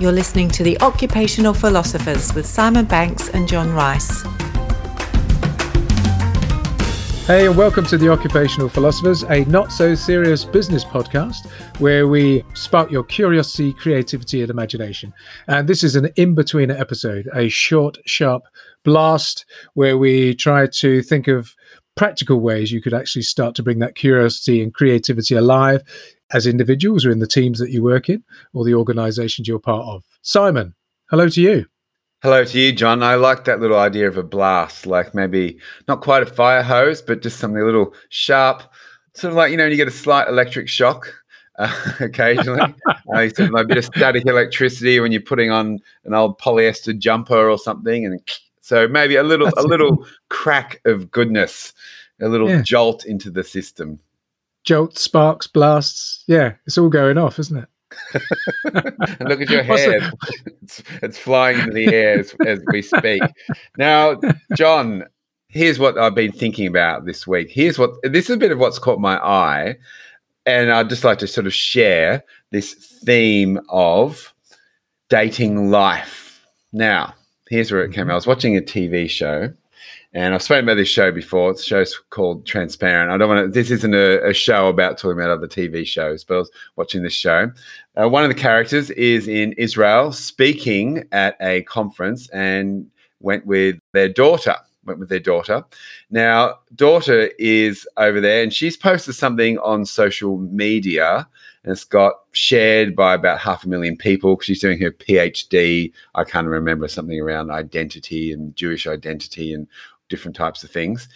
You're listening to The Occupational Philosophers with Simon Banks and John Rice. Hey, and welcome to The Occupational Philosophers, a not so serious business podcast where we spark your curiosity, creativity, and imagination. And this is an in between episode, a short, sharp blast where we try to think of practical ways you could actually start to bring that curiosity and creativity alive as individuals or in the teams that you work in or the organizations you're part of. Simon, hello to you. Hello to you, John. I like that little idea of a blast, like maybe not quite a fire hose, but just something a little sharp, sort of like, you know, you get a slight electric shock uh, occasionally. uh, sort of like a bit of static electricity when you're putting on an old polyester jumper or something. And so maybe a little, That's a little crack of goodness, a little yeah. jolt into the system. Jolt, sparks, blasts. Yeah, it's all going off, isn't it? and look at your head. It's, it's, flying into the air as, as we speak. Now, John, here's what I've been thinking about this week. Here's what this is a bit of what's caught my eye. And I'd just like to sort of share this theme of dating life. Now, here's where it came. I was watching a TV show and I've spoken about this show before. It's a show called Transparent. I don't want to, this isn't a, a, show about talking about other TV shows, but I was watching this show. Uh, one of the characters is in Israel speaking at a conference and went with their daughter. Went with their daughter. Now, daughter is over there and she's posted something on social media and it's got shared by about half a million people she's doing her PhD. I can't remember something around identity and Jewish identity and different types of things.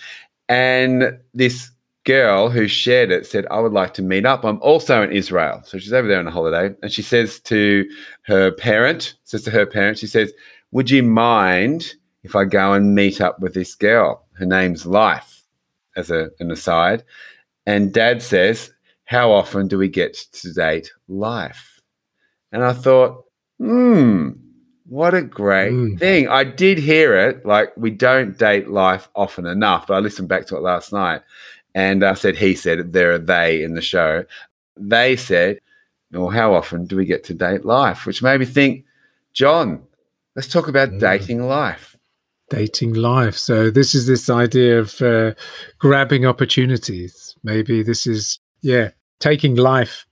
And this girl who shared it said, I would like to meet up. I'm also in Israel. So she's over there on a holiday. And she says to her parent, says to her parent, she says, Would you mind if I go and meet up with this girl? Her name's Life, as a, an aside. And dad says, How often do we get to date Life? And I thought, hmm, what a great mm. thing. I did hear it. Like, we don't date life often enough, but I listened back to it last night and I said, he said, there are they in the show. They said, well, how often do we get to date life? Which made me think, John, let's talk about mm. dating life. Dating life. So, this is this idea of uh, grabbing opportunities. Maybe this is, yeah, taking life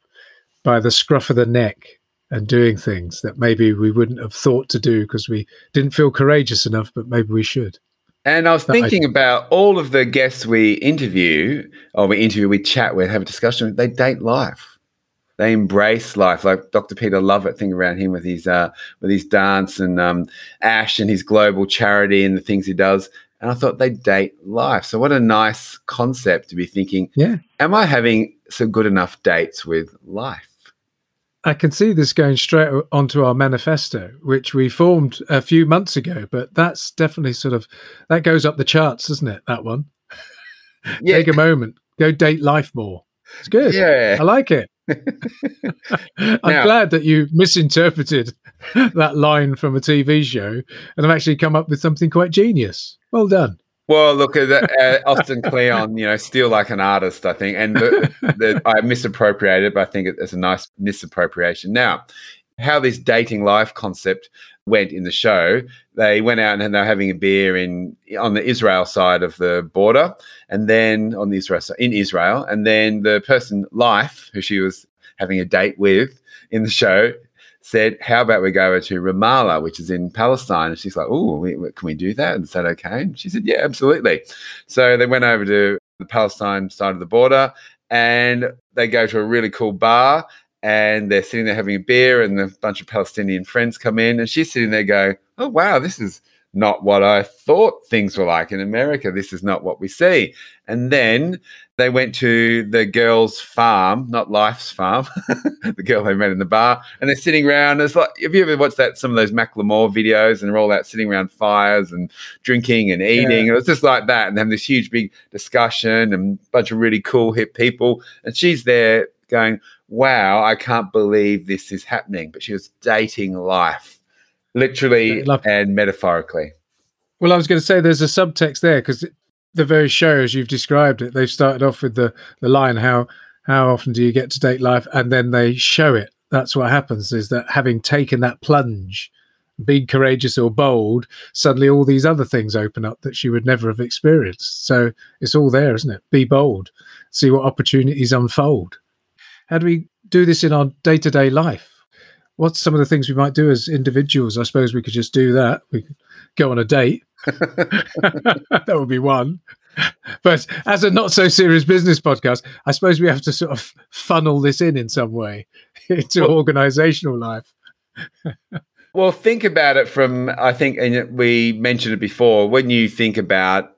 by the scruff of the neck and doing things that maybe we wouldn't have thought to do because we didn't feel courageous enough, but maybe we should. And I was thinking I, about all of the guests we interview, or we interview, we chat with, have a discussion. They date life. They embrace life, like Dr. Peter Lovatt. thing around him with his uh, with his dance and um, Ash and his global charity and the things he does. And I thought they date life. So what a nice concept to be thinking. Yeah. Am I having some good enough dates with life? I can see this going straight onto our manifesto, which we formed a few months ago. But that's definitely sort of that goes up the charts, doesn't it? That one. Yeah. Take a moment, go date life more. It's good. Yeah, I like it. I'm now, glad that you misinterpreted that line from a TV show and have actually come up with something quite genius. Well done. Well, look at uh, Austin Kleon, you know, steal like an artist, I think. And the, the, I misappropriated, but I think it's a nice misappropriation. Now, how this dating life concept went in the show, they went out and they were having a beer in on the Israel side of the border, and then on the Israel in Israel, and then the person Life, who she was having a date with in the show, said, "How about we go over to Ramallah, which is in Palestine?" And she's like, "Oh, can we do that?" And is that okay? And she said, "Yeah, absolutely." So they went over to the Palestine side of the border, and they go to a really cool bar, and they're sitting there having a beer, and a bunch of Palestinian friends come in, and she's sitting there going, "Oh wow, this is." Not what I thought things were like in America. This is not what we see. And then they went to the girl's farm, not Life's farm, the girl they met in the bar, and they're sitting around. It's like, have you ever watched that? Some of those Macklemore videos, and they're all out sitting around fires and drinking and eating. Yeah. It was just like that, and having this huge, big discussion and a bunch of really cool, hip people. And she's there going, "Wow, I can't believe this is happening." But she was dating life, literally and metaphorically. Well, I was going to say there's a subtext there because the very show as you've described it, they've started off with the the line how how often do you get to date life, and then they show it. that's what happens is that having taken that plunge, being courageous or bold, suddenly all these other things open up that she would never have experienced. So it's all there, isn't it? Be bold, see what opportunities unfold. How do we do this in our day to day life? What's some of the things we might do as individuals? I suppose we could just do that. We could go on a date. that would be one. But as a not so serious business podcast, I suppose we have to sort of funnel this in in some way into well, organizational life. well, think about it from, I think, and we mentioned it before, when you think about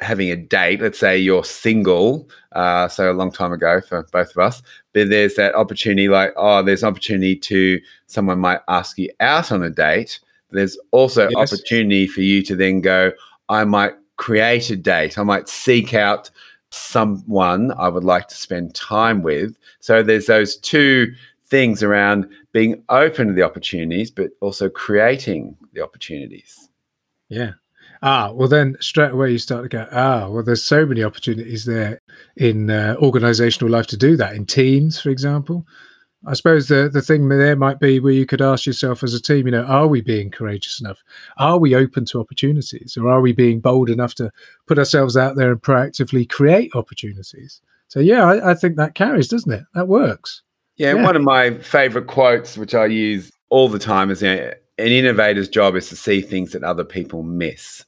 having a date, let's say you're single, uh, so a long time ago for both of us, but there's that opportunity like, oh, there's an opportunity to someone might ask you out on a date. There's also yes. opportunity for you to then go, I might create a date. I might seek out someone I would like to spend time with. So there's those two things around being open to the opportunities, but also creating the opportunities. Yeah. Ah, well, then straight away you start to go, ah, well, there's so many opportunities there in uh, organizational life to do that, in teams, for example. I suppose the, the thing there might be where you could ask yourself as a team, you know, are we being courageous enough? Are we open to opportunities? Or are we being bold enough to put ourselves out there and proactively create opportunities? So, yeah, I, I think that carries, doesn't it? That works. Yeah, yeah. one of my favorite quotes, which I use all the time, is you know, an innovator's job is to see things that other people miss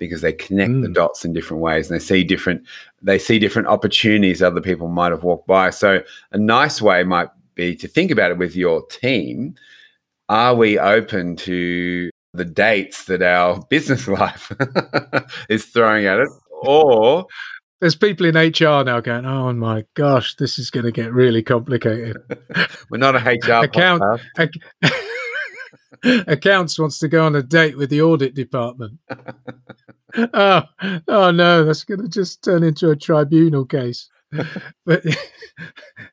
because they connect mm. the dots in different ways and they see different they see different opportunities other people might have walked by so a nice way might be to think about it with your team. Are we open to the dates that our business life is throwing at us? Or there's people in HR now going, "Oh my gosh, this is going to get really complicated." We're not a HR account. Ac- accounts wants to go on a date with the audit department. oh, oh no, that's going to just turn into a tribunal case. but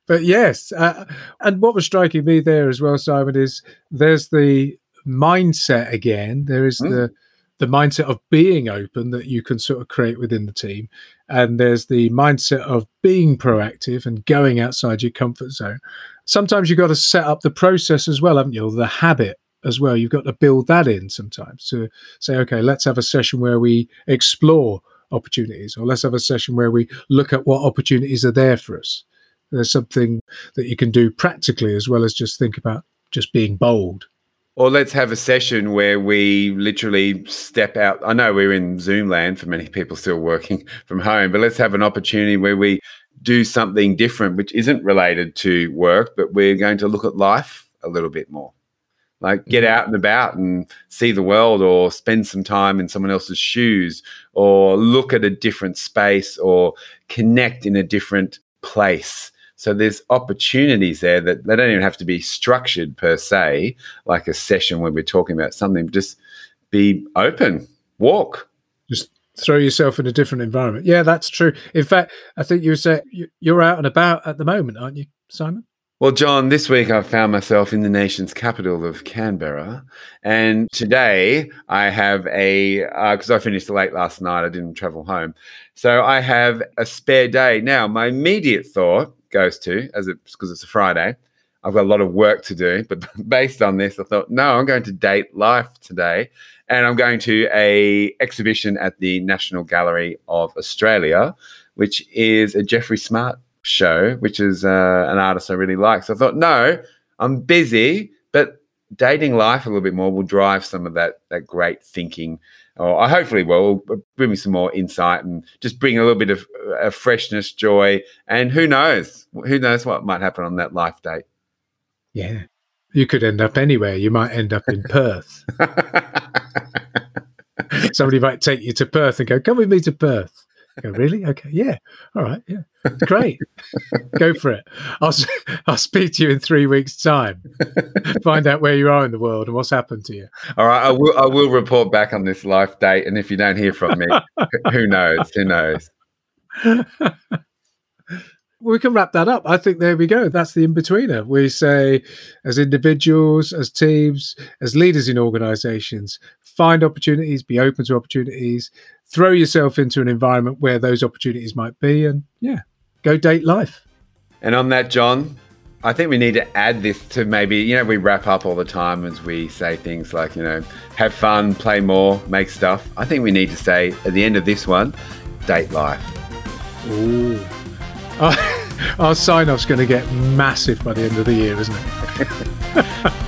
but yes, uh, and what was striking me there as well, Simon, is there's the mindset again. There is mm. the the mindset of being open that you can sort of create within the team, and there's the mindset of being proactive and going outside your comfort zone. Sometimes you've got to set up the process as well, haven't you? The habit as well. You've got to build that in sometimes to say, okay, let's have a session where we explore opportunities, or let's have a session where we look at what opportunities are there for us. There's something that you can do practically as well as just think about just being bold. Or let's have a session where we literally step out. I know we're in Zoom land for many people still working from home, but let's have an opportunity where we do something different, which isn't related to work, but we're going to look at life a little bit more like get mm-hmm. out and about and see the world or spend some time in someone else's shoes or look at a different space or connect in a different place. So there's opportunities there that they don't even have to be structured per se like a session where we're talking about something. Just be open walk. Just throw yourself in a different environment. Yeah that's true. In fact i think you said you're out and about at the moment aren't you simon well, John, this week I found myself in the nation's capital of Canberra. And today I have a, because uh, I finished late last night, I didn't travel home. So I have a spare day. Now, my immediate thought goes to, as it's because it's a Friday, I've got a lot of work to do. But based on this, I thought, no, I'm going to date life today. And I'm going to a exhibition at the National Gallery of Australia, which is a Jeffrey Smart show, which is uh, an artist I really like. So I thought, no, I'm busy, but dating life a little bit more will drive some of that that great thinking. Or I hopefully will bring me some more insight and just bring a little bit of uh, freshness, joy, and who knows, who knows what might happen on that life date. Yeah, you could end up anywhere. You might end up in Perth. Somebody might take you to Perth and go, "Come with me to Perth." Go, really? Okay, yeah, all right, yeah, great, go for it. I'll I'll speak to you in three weeks' time. Find out where you are in the world and what's happened to you. All right, I will I will report back on this life date, and if you don't hear from me, who knows? Who knows? we can wrap that up. I think there we go. That's the in betweener. We say, as individuals, as teams, as leaders in organizations, find opportunities, be open to opportunities, throw yourself into an environment where those opportunities might be, and yeah, go date life. And on that, John, I think we need to add this to maybe, you know, we wrap up all the time as we say things like, you know, have fun, play more, make stuff. I think we need to say at the end of this one, date life. Ooh our, sign off's going to get massive by the end of the year, isn't it?